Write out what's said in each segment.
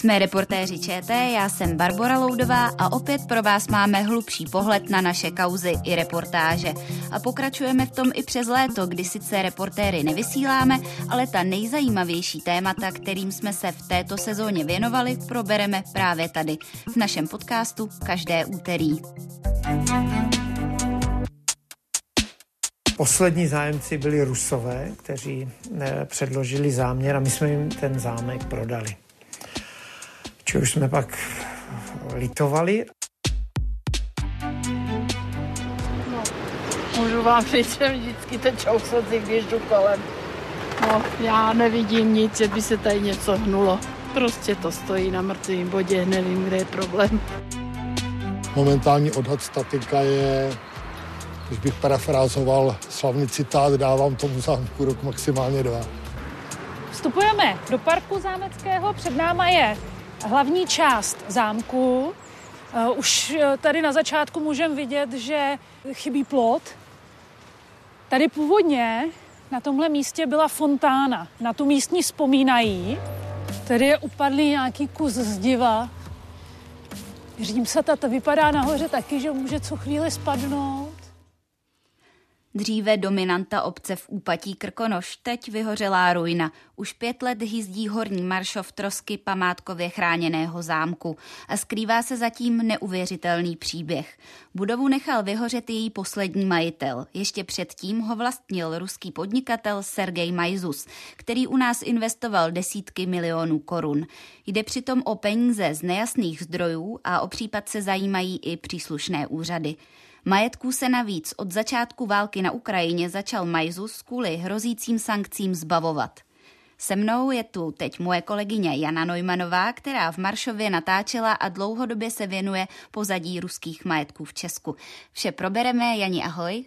Jsme reportéři ČT, já jsem Barbara Loudová a opět pro vás máme hlubší pohled na naše kauzy i reportáže. A pokračujeme v tom i přes léto, kdy sice reportéry nevysíláme, ale ta nejzajímavější témata, kterým jsme se v této sezóně věnovali, probereme právě tady, v našem podcastu každé úterý. Poslední zájemci byli Rusové, kteří eh, předložili záměr a my jsme jim ten zámek prodali. Či už jsme pak litovali. No, můžu vám říct, že vždycky tečou slzy, když jdu kolem. No, já nevidím nic, že by se tady něco hnulo. Prostě to stojí na mrtvém bodě, nevím, kde je problém. Momentální odhad statika je když bych parafrázoval slavný citát, dávám tomu zámku rok maximálně dva. Vstupujeme do parku zámeckého, před náma je hlavní část zámku. Eh, už eh, tady na začátku můžeme vidět, že chybí plot. Tady původně na tomhle místě byla fontána. Na tu místní vzpomínají. Tady je upadlý nějaký kus zdiva. Římsata to vypadá nahoře taky, že může co chvíli spadnout. Dříve dominanta obce v úpatí Krkonoš, teď vyhořelá ruina. Už pět let hyzdí horní maršov trosky památkově chráněného zámku a skrývá se zatím neuvěřitelný příběh. Budovu nechal vyhořet její poslední majitel. Ještě předtím ho vlastnil ruský podnikatel Sergej Majzus, který u nás investoval desítky milionů korun. Jde přitom o peníze z nejasných zdrojů a o případ se zajímají i příslušné úřady. Majetků se navíc od začátku války na Ukrajině začal Majzus kvůli hrozícím sankcím zbavovat. Se mnou je tu teď moje kolegyně Jana Neumanová, která v Maršově natáčela a dlouhodobě se věnuje pozadí ruských majetků v Česku. Vše probereme. Jani, ahoj.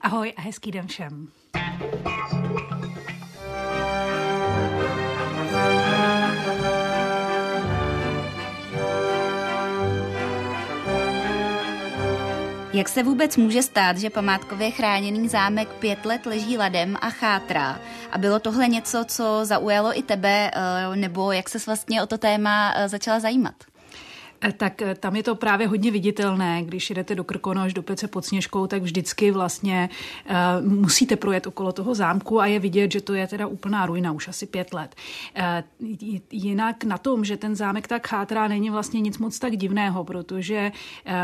Ahoj a hezký den všem. Jak se vůbec může stát, že památkově chráněný zámek pět let leží ladem a chátrá? A bylo tohle něco, co zaujalo i tebe, eh, nebo jak se vlastně o to téma eh, začala zajímat? Eh, tak eh, tam je to právě hodně viditelné. Když jedete do Krkonoš, do Pece pod Sněžkou, tak vždycky vlastně uh, musíte projet okolo toho zámku a je vidět, že to je teda úplná ruina, už asi pět let. Uh, jinak na tom, že ten zámek tak chátrá, není vlastně nic moc tak divného, protože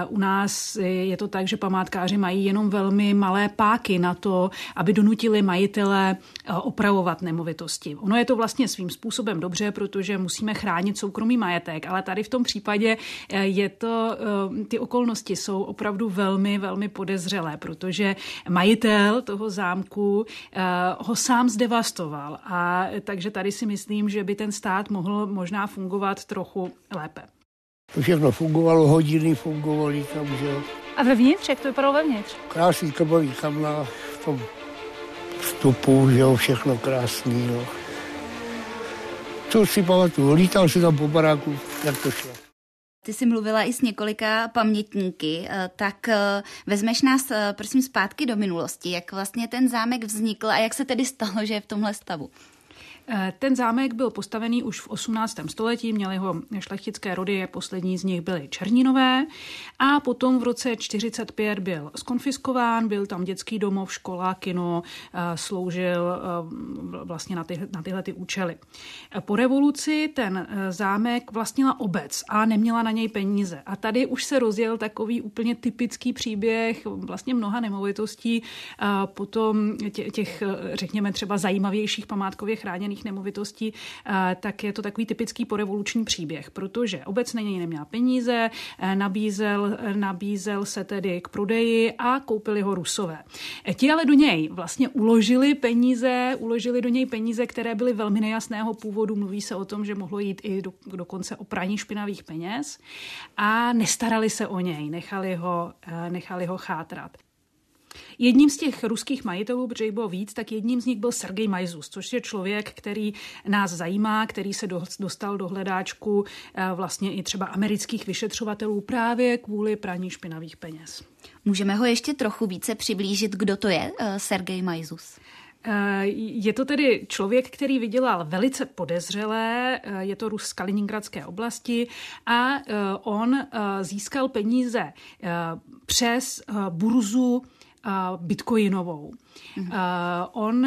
uh, u nás je to tak, že památkáři mají jenom velmi malé páky na to, aby donutili majitele opravovat nemovitosti. Ono je to vlastně svým způsobem dobře, protože musíme chránit soukromý majetek, ale tady v tom případě je to, eh, ty okolnosti jsou opravdu velmi, velmi podezřelé, protože majitel toho zámku eh, ho sám zdevastoval a takže tady si myslím, že by ten stát mohl možná fungovat trochu lépe. To všechno fungovalo, hodiny fungovaly tam, že jo. A vevnitř, jak to vypadalo vevnitř? Krásný krbový kamna v tom vstupu, že jo, všechno krásný, jo. Co si pamatuju, lítal si tam po baráku, jak to šlo. Ty jsi mluvila i s několika pamětníky, eh, tak eh, vezmeš nás eh, prosím zpátky do minulosti, jak vlastně ten zámek vznikl a jak se tedy stalo, že je v tomhle stavu? Eh, ten zámek byl postavený už v 18. století, měli ho šlechtické rody, poslední z nich byly Černínové a potom v roce 45 byl skonfiskován, byl tam dětský domov, škola, kino, eh, sloužil eh, vlastně na, ty, na tyhle ty účely. Po revoluci ten zámek vlastnila obec a neměla na něj peníze. A tady už se rozjel takový úplně typický příběh vlastně mnoha nemovitostí, potom těch, řekněme třeba zajímavějších památkově chráněných cených nemovitostí, eh, tak je to takový typický porevoluční příběh, protože obec na něj neměla peníze, eh, nabízel, eh, nabízel se tedy k prodeji a koupili ho Rusové. Ti ale do něj vlastně uložili peníze, uložili do něj peníze, které byly velmi nejasného původu. Mluví se o tom, že mohlo jít i do, dokonce o praní špinavých peněz a nestarali se o něj, nechali ho, nechali ho chátrat. Jedním z těch ruských majitelů, protože jich bylo víc, tak jedním z nich byl Sergej Majzus, což je člověk, který nás zajímá, který se dostal do hledáčku eh, vlastně i třeba amerických vyšetřovatelů právě kvůli praní špinavých peněz. Můžeme ho ještě trochu více přiblížit, kdo to je, eh, Sergej Majzus? Eh, je to tedy člověk, který vydělal velice podezřelé, je to Rus z Kaliningradské oblasti a on získal peníze přes burzu bitcoinovou. Mhm. On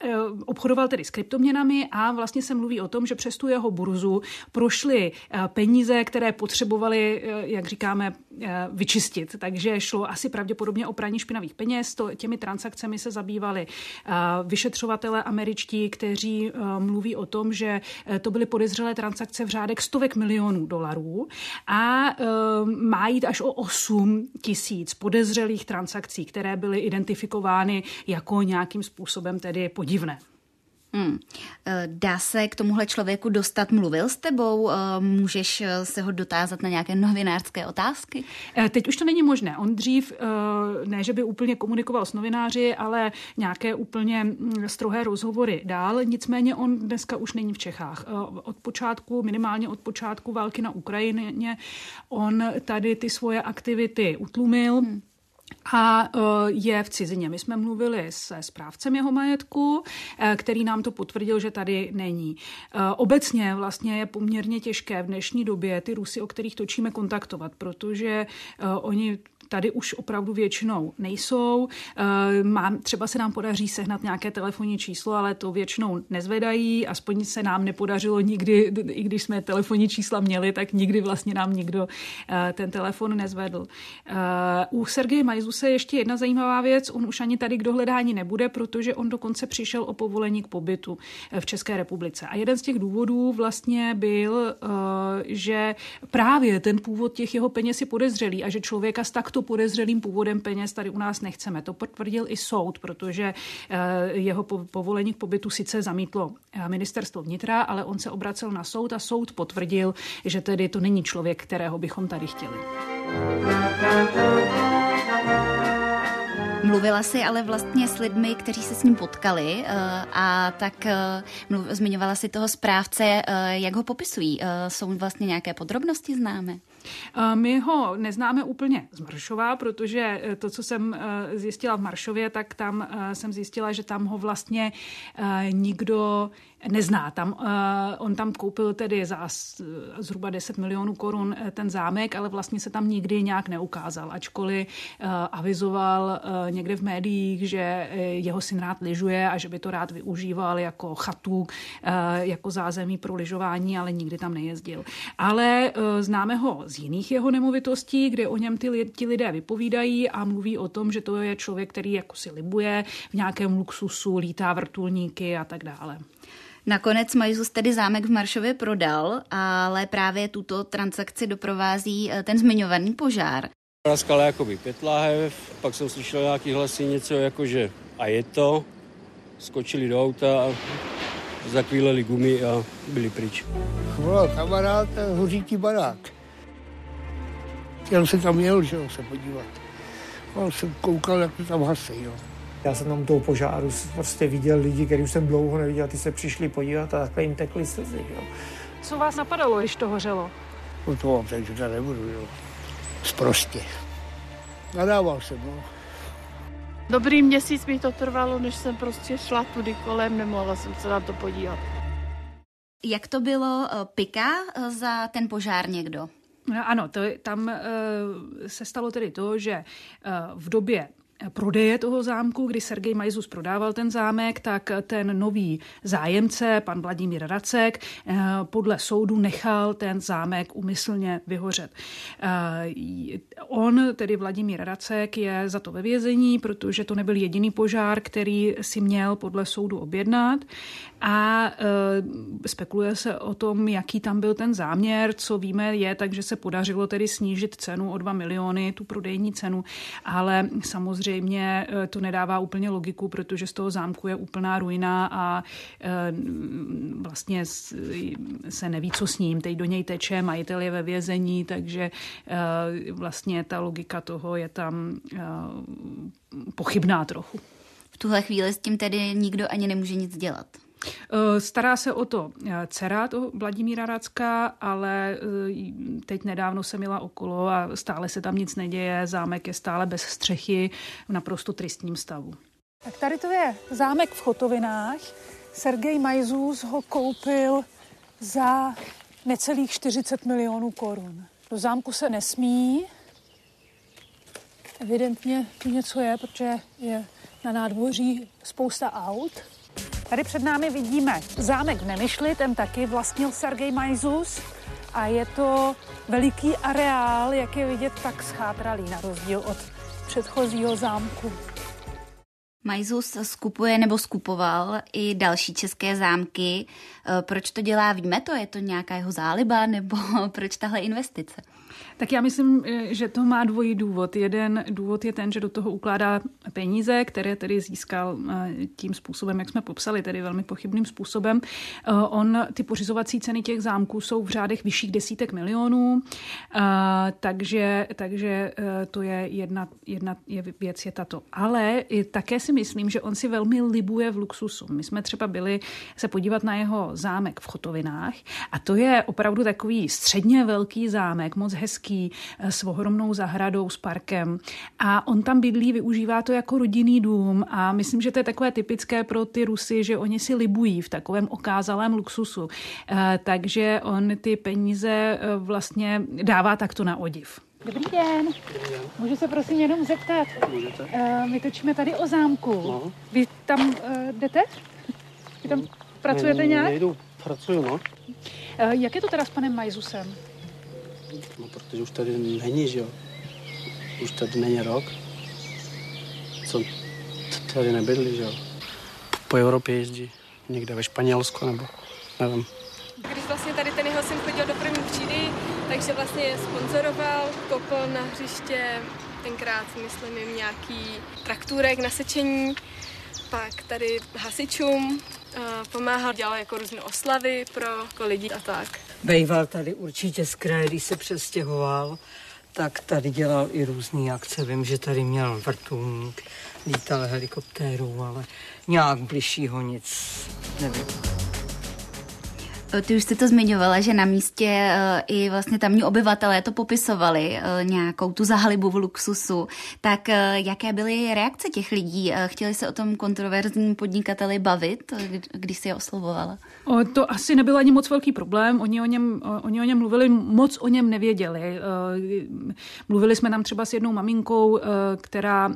Eh, obchodoval tedy s kryptoměnami a vlastně se mluví o tom, že přes tu jeho burzu prošly eh, peníze, které potřebovali, eh, jak říkáme, vyčistit. Takže šlo asi pravděpodobně o praní špinavých peněz. To, těmi transakcemi se zabývali vyšetřovatele američtí, kteří mluví o tom, že to byly podezřelé transakce v řádek stovek milionů dolarů a má jít až o 8 tisíc podezřelých transakcí, které byly identifikovány jako nějakým způsobem tedy podivné. Hmm. Dá se k tomuhle člověku dostat? Mluvil s tebou? Eh, můžeš eh, se ho dotázat na nějaké novinářské otázky? Teď už to není možné. On dřív, ne, že by úplně komunikoval s novináři, ale nějaké úplně hm, strohé rozhovory dál. Nicméně on dneska už není v Čechách. Od počátku, minimálně od počátku války na Ukrajině, on tady ty svoje aktivity utlumil. Hmm a e, je v cizině. My jsme mluvili se správcem jeho majetku, e, který nám to potvrdil, že tady není. E, obecně vlastně je poměrně těžké v dnešní době ty Rusy, o kterých točíme, kontaktovat, protože oni tady už opravdu většinou nejsou. Mám, třeba se nám podaří sehnat nějaké telefonní číslo, ale to většinou nezvedají, aspoň se nám nepodařilo nikdy, i když jsme telefonní čísla měli, tak nikdy vlastně nám nikdo ten telefon nezvedl. U Sergeje Majzuse ještě jedna zajímavá věc, on už ani tady k dohledání nebude, protože on dokonce přišel o povolení k pobytu v České republice. A jeden z těch důvodů vlastně byl, že právě ten původ těch jeho peněz je podezřelý a že člověka s takto podezřelým původem peněz tady u nás nechceme. To potvrdil i soud, protože eh, jeho povolení k pobytu sice zamítlo eh, ministerstvo vnitra, ale on se obracel na soud a soud potvrdil, že tedy to není člověk, kterého bychom tady chtěli. Mluvila si ale vlastně s lidmi, kteří se s ním potkali eh, a tak zmiňovala si toho správce, jak ho popisují. Jsou vlastně nějaké podrobnosti známe? My ho neznáme úplně z Maršova, protože eh, to, co jsem eh, zjistila v Maršově, tak tam eh, jsem zjistila, že tam ho vlastně nikdo nezná. Tam, on tam koupil tedy za zhruba 10 milionů korun ten zámek, ale vlastně se tam nikdy nějak neukázal, ačkoliv avizoval někde v médiích, že jeho syn rád lyžuje a že by to rád využíval jako chatu, jako zázemí pro lyžování, ale nikdy tam nejezdil. Ale známe ho z jiných jeho nemovitostí, kde o něm ty, ti lidé vypovídají a mluví o tom, že to je člověk, který jako si libuje v nějakém luxusu, lítá vrtulníky a tak dále. Nakonec Majzus tedy zámek v Maršově prodal, ale právě tuto transakci doprovází eh, ten zmiňovaný požár. Praskala jakoby pět láhev, pak jsem slyšel nějaký hlasy něco jakože a je to. Skočili do auta a zakvíleli gumy a byli pryč. Volal kamarád, hoří ti barák. Já jsem tam jel, že se podívat. A jsem koukal, jak to tam hasí. Jo. Já jsem tam toho požáru prostě viděl lidi, který už jsem dlouho neviděl, ty se přišli podívat a takhle jim tekly slzy. Jo. Co vás napadalo, když to hořelo? No to vám teď říkat nebudu, jo. Sprostě. Nadával jsem, no. Dobrý měsíc mi to trvalo, než jsem prostě šla tudy kolem, nemohla jsem se na to podívat. Jak to bylo? Eh, Pika eh, za ten požár někdo? No, ano, to, tam uh, se stalo tedy to, že uh, v době prodeje toho zámku, kdy Sergej Majzus prodával ten zámek, tak ten nový zájemce, pan Vladimír Racek, eh, podle soudu nechal ten zámek umyslně vyhořet. Eh, on, tedy Vladimír Racek, je za to ve vězení, protože to nebyl jediný požár, který si měl podle soudu objednat a e, spekuluje se o tom, jaký tam byl ten záměr. Co víme je, takže se podařilo tedy snížit cenu o 2 miliony, tu prodejní cenu, ale samozřejmě e, to nedává úplně logiku, protože z toho zámku je úplná ruina a e, vlastně se neví, co s ním. Teď do něj teče, majitel je ve vězení, takže e, vlastně ta logika toho je tam pochybná trochu. V tuhle chvíli s tím tedy nikdo ani nemůže nic dělat. Eh, stará se o to eh, dcera toho Vladimíra Racka, ale eh, teď nedávno se měla okolo a stále se tam nic neděje, zámek je stále bez střechy v naprosto tristním stavu. Tak tady to je zámek v Chotovinách. Sergej Majzus ho koupil za necelých 40 milionů korun. Do zámku se nesmí. Evidentně tu něco je, protože je na nádvoří spousta aut. Tady před námi vidíme zámek v Nemišli, ten taky vlastnil Sergej Majzus a je to veliký areál, jak je vidět, tak schátralý na rozdíl od předchozího zámku. Majzus skupuje nebo skupoval i další české zámky. Proč to dělá, víme to? Je to nějaká jeho záliba nebo proč tahle investice? Tak já myslím, eh, že to má dvojí důvod. Jeden důvod je ten, že do toho ukládá peníze, které tedy získal eh, tím způsobem, jak jsme popsali, tedy velmi pochybným způsobem. On, ty pořizovací ceny těch zámků jsou v řádech vyšších desítek milionů, takže, takže to je jedna, jedna věc je tato. Ale také si myslím, že on si velmi libuje v luxusu. My jsme třeba byli se podívat na jeho zámek v Chotovinách a to je opravdu takový středně velký zámek, moc hezký, eh, s ohromnou zahradou, s parkem. A on tam bydlí, využívá to jako rodinný dům a myslím, že to je takové typické pro ty Rusy, že oni si libují v takovém okázalém luxusu. Eh, takže on ty peníze eh, vlastně dává takto na odiv. Dobrý den. Dobrý den. Můžu se prosím jenom zeptat? Můžete. Uh, my točíme tady o zámku. No. Vy tam uh, jdete? Vy tam pracujete ne, nějak? Nejdu, pracuju, no. Uh, jak je to teda s panem Majzusem? No, protože už tady není, že jo. Už tady není rok. Co tady nebydli, že jo. Po Evropě jezdí. Někde ve Španělsku nebo nevím. Když vlastně tady ten jeho syn chodil do první třídy, takže vlastně je sponzoroval, kopl na hřiště, tenkrát myslím jim nějaký traktůrek na sečení, pak tady hasičům pomáhal, dělal jako různé oslavy pro jako lidi a tak. Bejval tady určitě z kraje, když se přestěhoval, tak tady dělal i různé akce. Vím, že tady měl vrtulník, lítal helikoptérů, ale nějak bližšího nic nevím. Ty už jste to zmiňovala, že na místě eh, i vlastně tamní obyvatelé to popisovali, eh, nějakou tu zahlibu v luxusu. Tak eh, jaké byly reakce těch lidí? Chtěli se o tom kontroverzním podnikateli bavit, když si je oslovovala? To asi nebyl ani moc velký problém. Oni o, něm, oni o něm mluvili, moc o něm nevěděli. Mluvili jsme tam třeba s jednou maminkou, která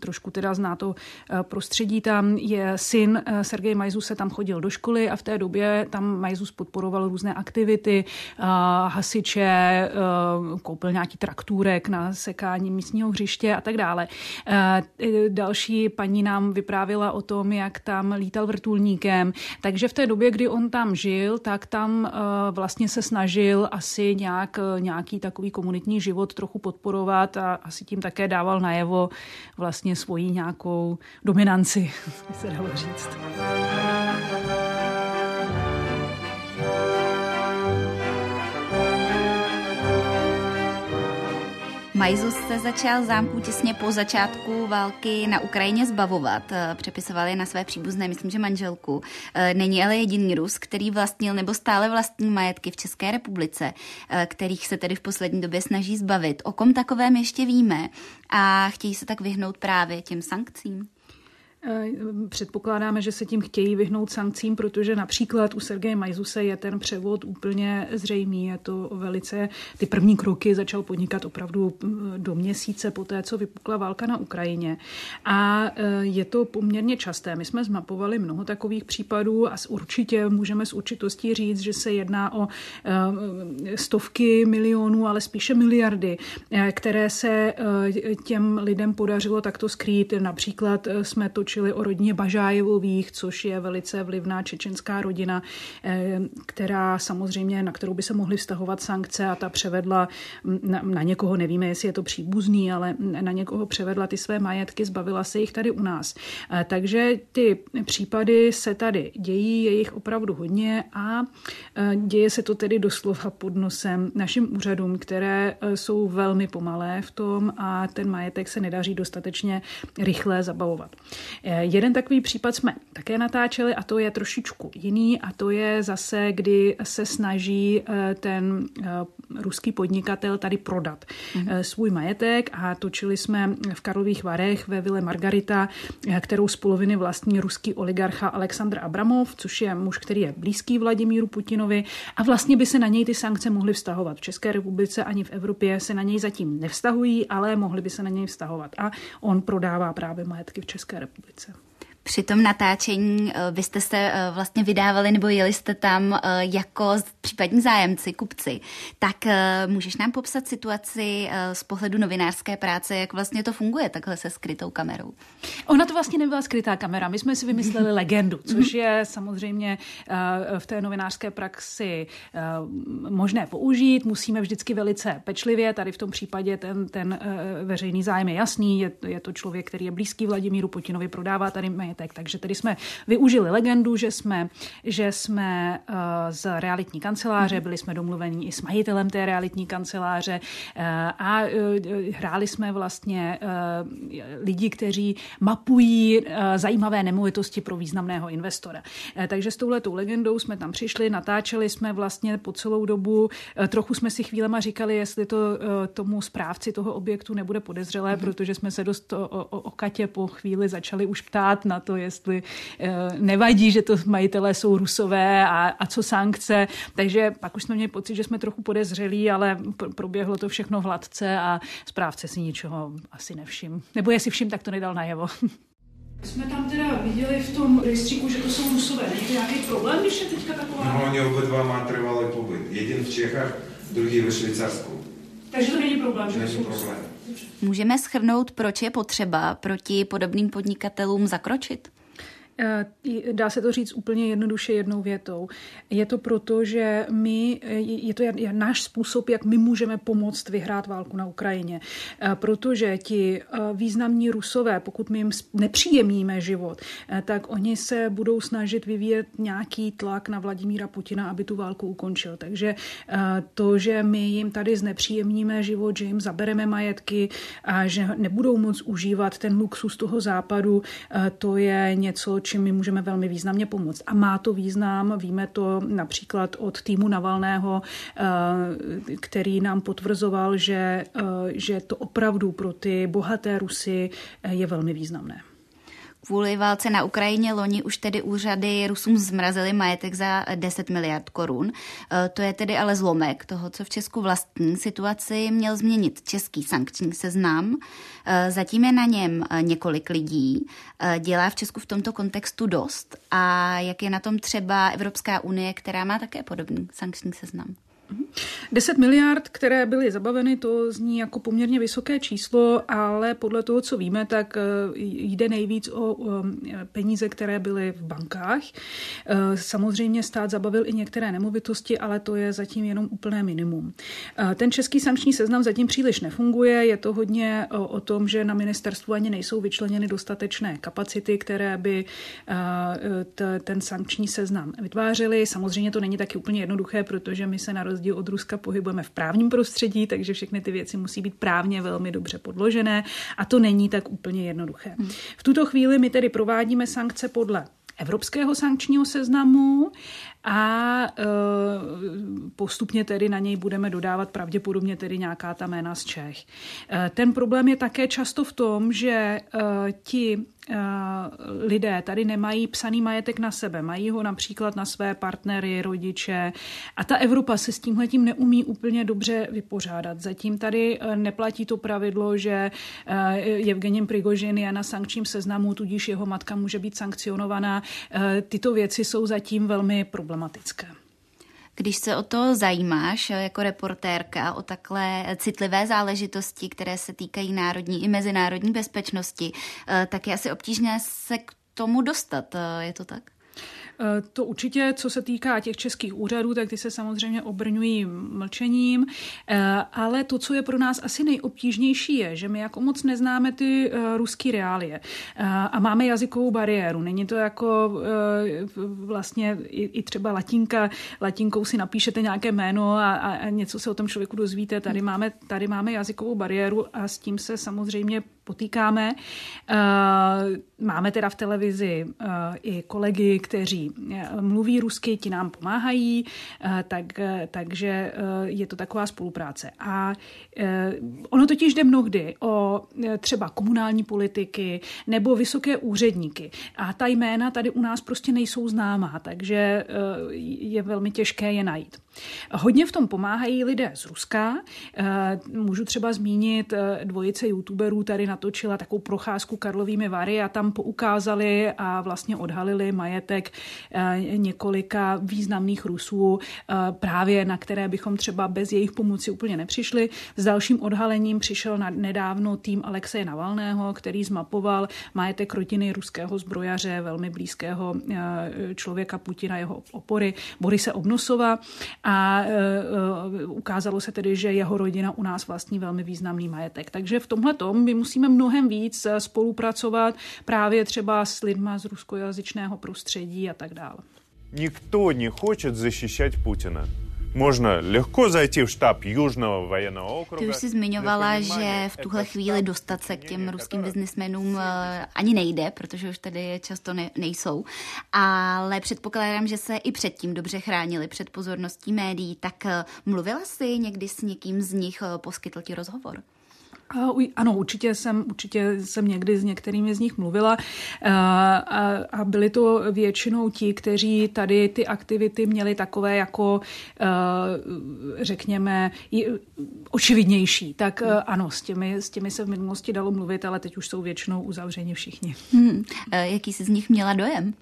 trošku teda zná to prostředí tam. Je syn Sergej Majzu se tam chodil do školy a v té době tam Majzus podporoval různé aktivity, hasiče, koupil nějaký traktůrek na sekání místního hřiště a tak dále. Další paní nám vyprávila o tom, jak tam lítal vrtulníkem, takže v té době, kdy on tam žil, tak tam vlastně se snažil asi nějak, nějaký takový komunitní život trochu podporovat a asi tím také dával najevo vlastně svoji nějakou dominanci, se dalo říct. Majzus se začal zámku těsně po začátku války na Ukrajině zbavovat. Eh, přepisoval je na své příbuzné, myslím, že manželku. Eh, není ale jediný Rus, který vlastnil nebo stále vlastní majetky v České republice, eh, kterých se tedy v poslední době snaží zbavit. O kom takovém ještě víme a chtějí se tak vyhnout právě těm sankcím? Eh, předpokládáme, že se tím chtějí vyhnout sankcím, protože například u Sergeje Majzuse je ten převod úplně zřejmý. Je to velice, ty první kroky začal podnikat opravdu eh, do měsíce po té, co vypukla válka na Ukrajině. A eh, je to poměrně časté. My jsme zmapovali mnoho takových případů a určitě můžeme s určitostí říct, že se jedná o stovky milionů, ale spíše miliardy, které se těm lidem podařilo takto skrýt. Například jsme točili točili o rodině Bažájevových, což je velice vlivná čečenská rodina, eh, která samozřejmě, na kterou by se mohly vztahovat sankce a ta převedla na, na někoho, nevíme, jestli je to příbuzný, ale na někoho převedla ty své majetky, zbavila se jich tady u nás. Eh, takže ty případy se tady dějí, je jich opravdu hodně a eh, děje se to tedy doslova pod nosem našim úřadům, které jsou velmi pomalé v tom a ten majetek se nedaří dostatečně rychle zabavovat. Jeden takový případ jsme také natáčeli a to je trošičku jiný a to je zase, kdy se snaží ten ruský podnikatel tady prodat mm. svůj majetek a točili jsme v Karlových Varech ve Vile Margarita, kterou z poloviny vlastní ruský oligarcha Aleksandr Abramov, což je muž, který je blízký Vladimíru Putinovi a vlastně by se na něj ty sankce mohly vztahovat. V České republice ani v Evropě se na něj zatím nevztahují, ale mohly by se na něj vztahovat. A on prodává právě majetky v České republice. Při tom natáčení eh, vy jste se eh, vlastně vydávali nebo jeli jste tam eh, jako případní zájemci, kupci. Tak můžeš nám popsat situaci z pohledu novinářské práce, jak vlastně to funguje takhle se skrytou kamerou? Ona to vlastně nebyla skrytá kamera. My jsme si vymysleli legendu, což je samozřejmě v té novinářské praxi možné použít. Musíme vždycky velice pečlivě. Tady v tom případě ten, ten veřejný zájem je jasný. Je, je to člověk, který je blízký Vladimíru Putinovi, prodává tady majetek. Takže tedy jsme využili legendu, že jsme, že jsme uh, z realitní kanceláře, byli jsme domluvení i s majitelem té realitní kanceláře uh, a uh, hráli jsme vlastně lidi, kteří mapují zajímavé nemovitosti pro významného investora. Takže s touhletou legendou jsme tam přišli, natáčeli jsme vlastně po celou dobu, trochu jsme si chvílema říkali, jestli to tomu správci toho objektu nebude podezřelé, mm-hmm. protože jsme se dost o, o, o Katě po chvíli začali už ptát na to, jestli eh, nevadí, že to majitelé jsou rusové a, a co sankce. Takže pak už jsme měli pocit, že jsme trochu podezřelí, ale proběhlo to všechno hladce a správce si ničeho asi nevšim. Nebo jestli všim, tak to nedal najevo. Jsme tam teda viděli v tom rejstříku, že to jsou rusové. Není to nějaký problém, když je teďka taková? No, oni obidva má trvalý pobyt. Jeden v Čechách, druhý ve Švýcarsku. Takže to není problém, že není jsou problém. Můžeme schrnout, proč je potřeba proti podobným podnikatelům zakročit? Eh, dá se to říct úplně jednoduše jednou větou. Je to proto, že my, je to náš způsob, jak my můžeme pomoct vyhrát válku na Ukrajině. Eh, protože ti eh, významní rusové, pokud my jim nepříjemníme život, tak oni se budou snažit vyvíjet nějaký tlak na Vladimíra Putina, aby tu válku ukončil. Takže to, že my jim tady znepříjemníme život, že jim zabereme majetky a že nebudou moc užívat ten luxus toho západu, to je něco, čím my můžeme velmi významně pomoct. A má to význam, víme to například od týmu Navalného, eh, který nám potvrzoval, že, eh, že to opravdu pro ty bohaté Rusy eh, je velmi významné. Kvůli válce na Ukrajině loni už tedy úřady Rusům zmrazily majetek za 10 miliard korun. E, to je tedy ale zlomek toho, co v Česku vlastní situaci měl změnit český sankční seznam. E, zatím je na něm e, několik lidí. Dělá v Česku v tomto kontextu dost. A jak je na tom třeba Evropská unie, která má také podobný sankční seznam? 10 miliard, které byly zabaveny, to zní jako poměrně vysoké číslo, ale podle toho, co víme, tak eh, jde nejvíc o peníze, které byly v bankách. Eh, samozřejmě stát zabavil i některé nemovitosti, ale to je zatím jenom úplné minimum. Eh, ten český sankční seznam zatím příliš nefunguje. Je to hodně o tom, že na ministerstvu ani nejsou vyčleněny dostatečné kapacity, které by ten sankční seznam vytvářely. Samozřejmě to není taky úplně jednoduché, protože my se na rozdíl od Ruska pohybujeme v právním prostředí, takže všechny ty věci musí být právně velmi dobře podložené a to není tak úplně jednoduché. Hmm. V tuto chvíli my tedy provádíme sankce podle evropského sankčního seznamu a e, postupně tedy na něj budeme dodávat pravděpodobně tedy nějaká ta jména z Čech. E, ten problém je také často v tom, že e, ti lidé tady nemají psaný majetek na sebe, mají ho například na své partnery, rodiče a ta Evropa se s tímhletím neumí úplně dobře vypořádat. Zatím tady neplatí to pravidlo, že Evgením Prigožin je na sankčním seznamu, tudíž jeho matka může být sankcionovaná. Tyto věci jsou zatím velmi problematické. Když se o to zajímáš jako reportérka, o takhle citlivé záležitosti, které se týkají národní i mezinárodní bezpečnosti, eh, tak je asi obtížné se k tomu dostat. Eh, je to tak? To určitě, co se týká těch českých úřadů, tak ty se samozřejmě obrňují mlčením, ale to, co je pro nás asi nejobtížnější, je, že my jako moc neznáme ty ruský reálie a máme jazykovou bariéru. Není to jako vlastně i třeba latinka, latinkou si napíšete nějaké jméno a, a něco se o tom člověku dozvíte. Tady máme, tady máme jazykovou bariéru a s tím se samozřejmě potýkáme. Eh, máme teda v televizi eh, i kolegy, kteří eh, mluví rusky, ti nám pomáhají, tak, takže je to taková spolupráce. A ono totiž jde mnohdy o třeba komunální politiky nebo vysoké úředníky. A ta jména tady u nás prostě nejsou známá, takže je velmi těžké je najít. Hodně v tom pomáhají lidé z Ruska. Můžu třeba zmínit dvojice youtuberů tady na natočila takovou procházku Karlovými Vary a tam poukázali a vlastně odhalili majetek eh, několika významných Rusů, eh, právě na které bychom třeba bez jejich pomoci úplně nepřišli. S dalším odhalením přišel nedávno tým Alexeje Navalného, který zmapoval majetek rodiny ruského zbrojaře, velmi blízkého eh, člověka Putina, jeho opory, Borise Obnosova a ukázalo se tedy, že jeho rodina u nás vlastní velmi významný majetek. Takže v tomhle tom my musíme musíme mnohem víc eh, spolupracovat právě třeba s lidma z ruskojazyčného prostředí a tak dále. Nikdo nechce защищать Putina. Možná lehko zajít v štáb Južného vojenného okruhu. Ty už jsi zmiňovala, že v tuhle chvíli dostat se k těm ruským biznismenům eh, ani nejde, protože už tady často ne, nejsou. Ale předpokládám, že se i předtím dobře chránili před pozorností médií. Tak eh, mluvila jsi někdy s někým z nich, poskytl ti rozhovor? Ano, určitě jsem, určitě jsem někdy s některými z nich mluvila a, a byli to většinou ti, kteří tady ty aktivity měli takové jako, řekněme, očividnější. Tak ano, s těmi, s těmi se v minulosti dalo mluvit, ale teď už jsou většinou uzavřeni všichni. Hmm. Jaký jsi z nich měla dojem?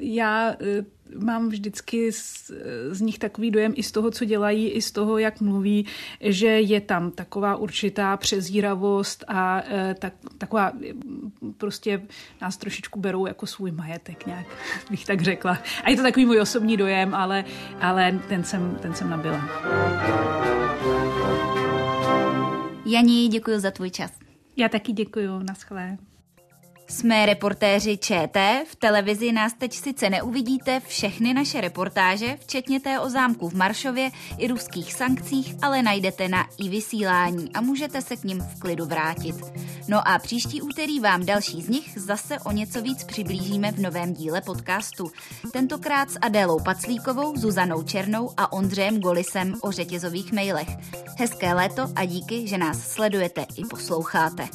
Já mám vždycky z, z nich takový dojem i z toho, co dělají, i z toho, jak mluví, že je tam taková určitá přezíravost a e, tak, taková prostě nás trošičku berou jako svůj majetek nějak, bych tak řekla. A je to takový můj osobní dojem, ale, ale ten, jsem, ten jsem nabila. Janí, děkuji za tvůj čas. Já taky děkuji, naschle. Jsme reportéři ČT, v televizi nás teď sice neuvidíte všechny naše reportáže, včetně té o zámku v Maršově i ruských sankcích, ale najdete na i vysílání a můžete se k ním v klidu vrátit. No a příští úterý vám další z nich zase o něco víc přiblížíme v novém díle podcastu. Tentokrát s Adélou Paclíkovou, Zuzanou Černou a Ondřejem Golisem o řetězových mailech. Hezké léto a díky, že nás sledujete i posloucháte.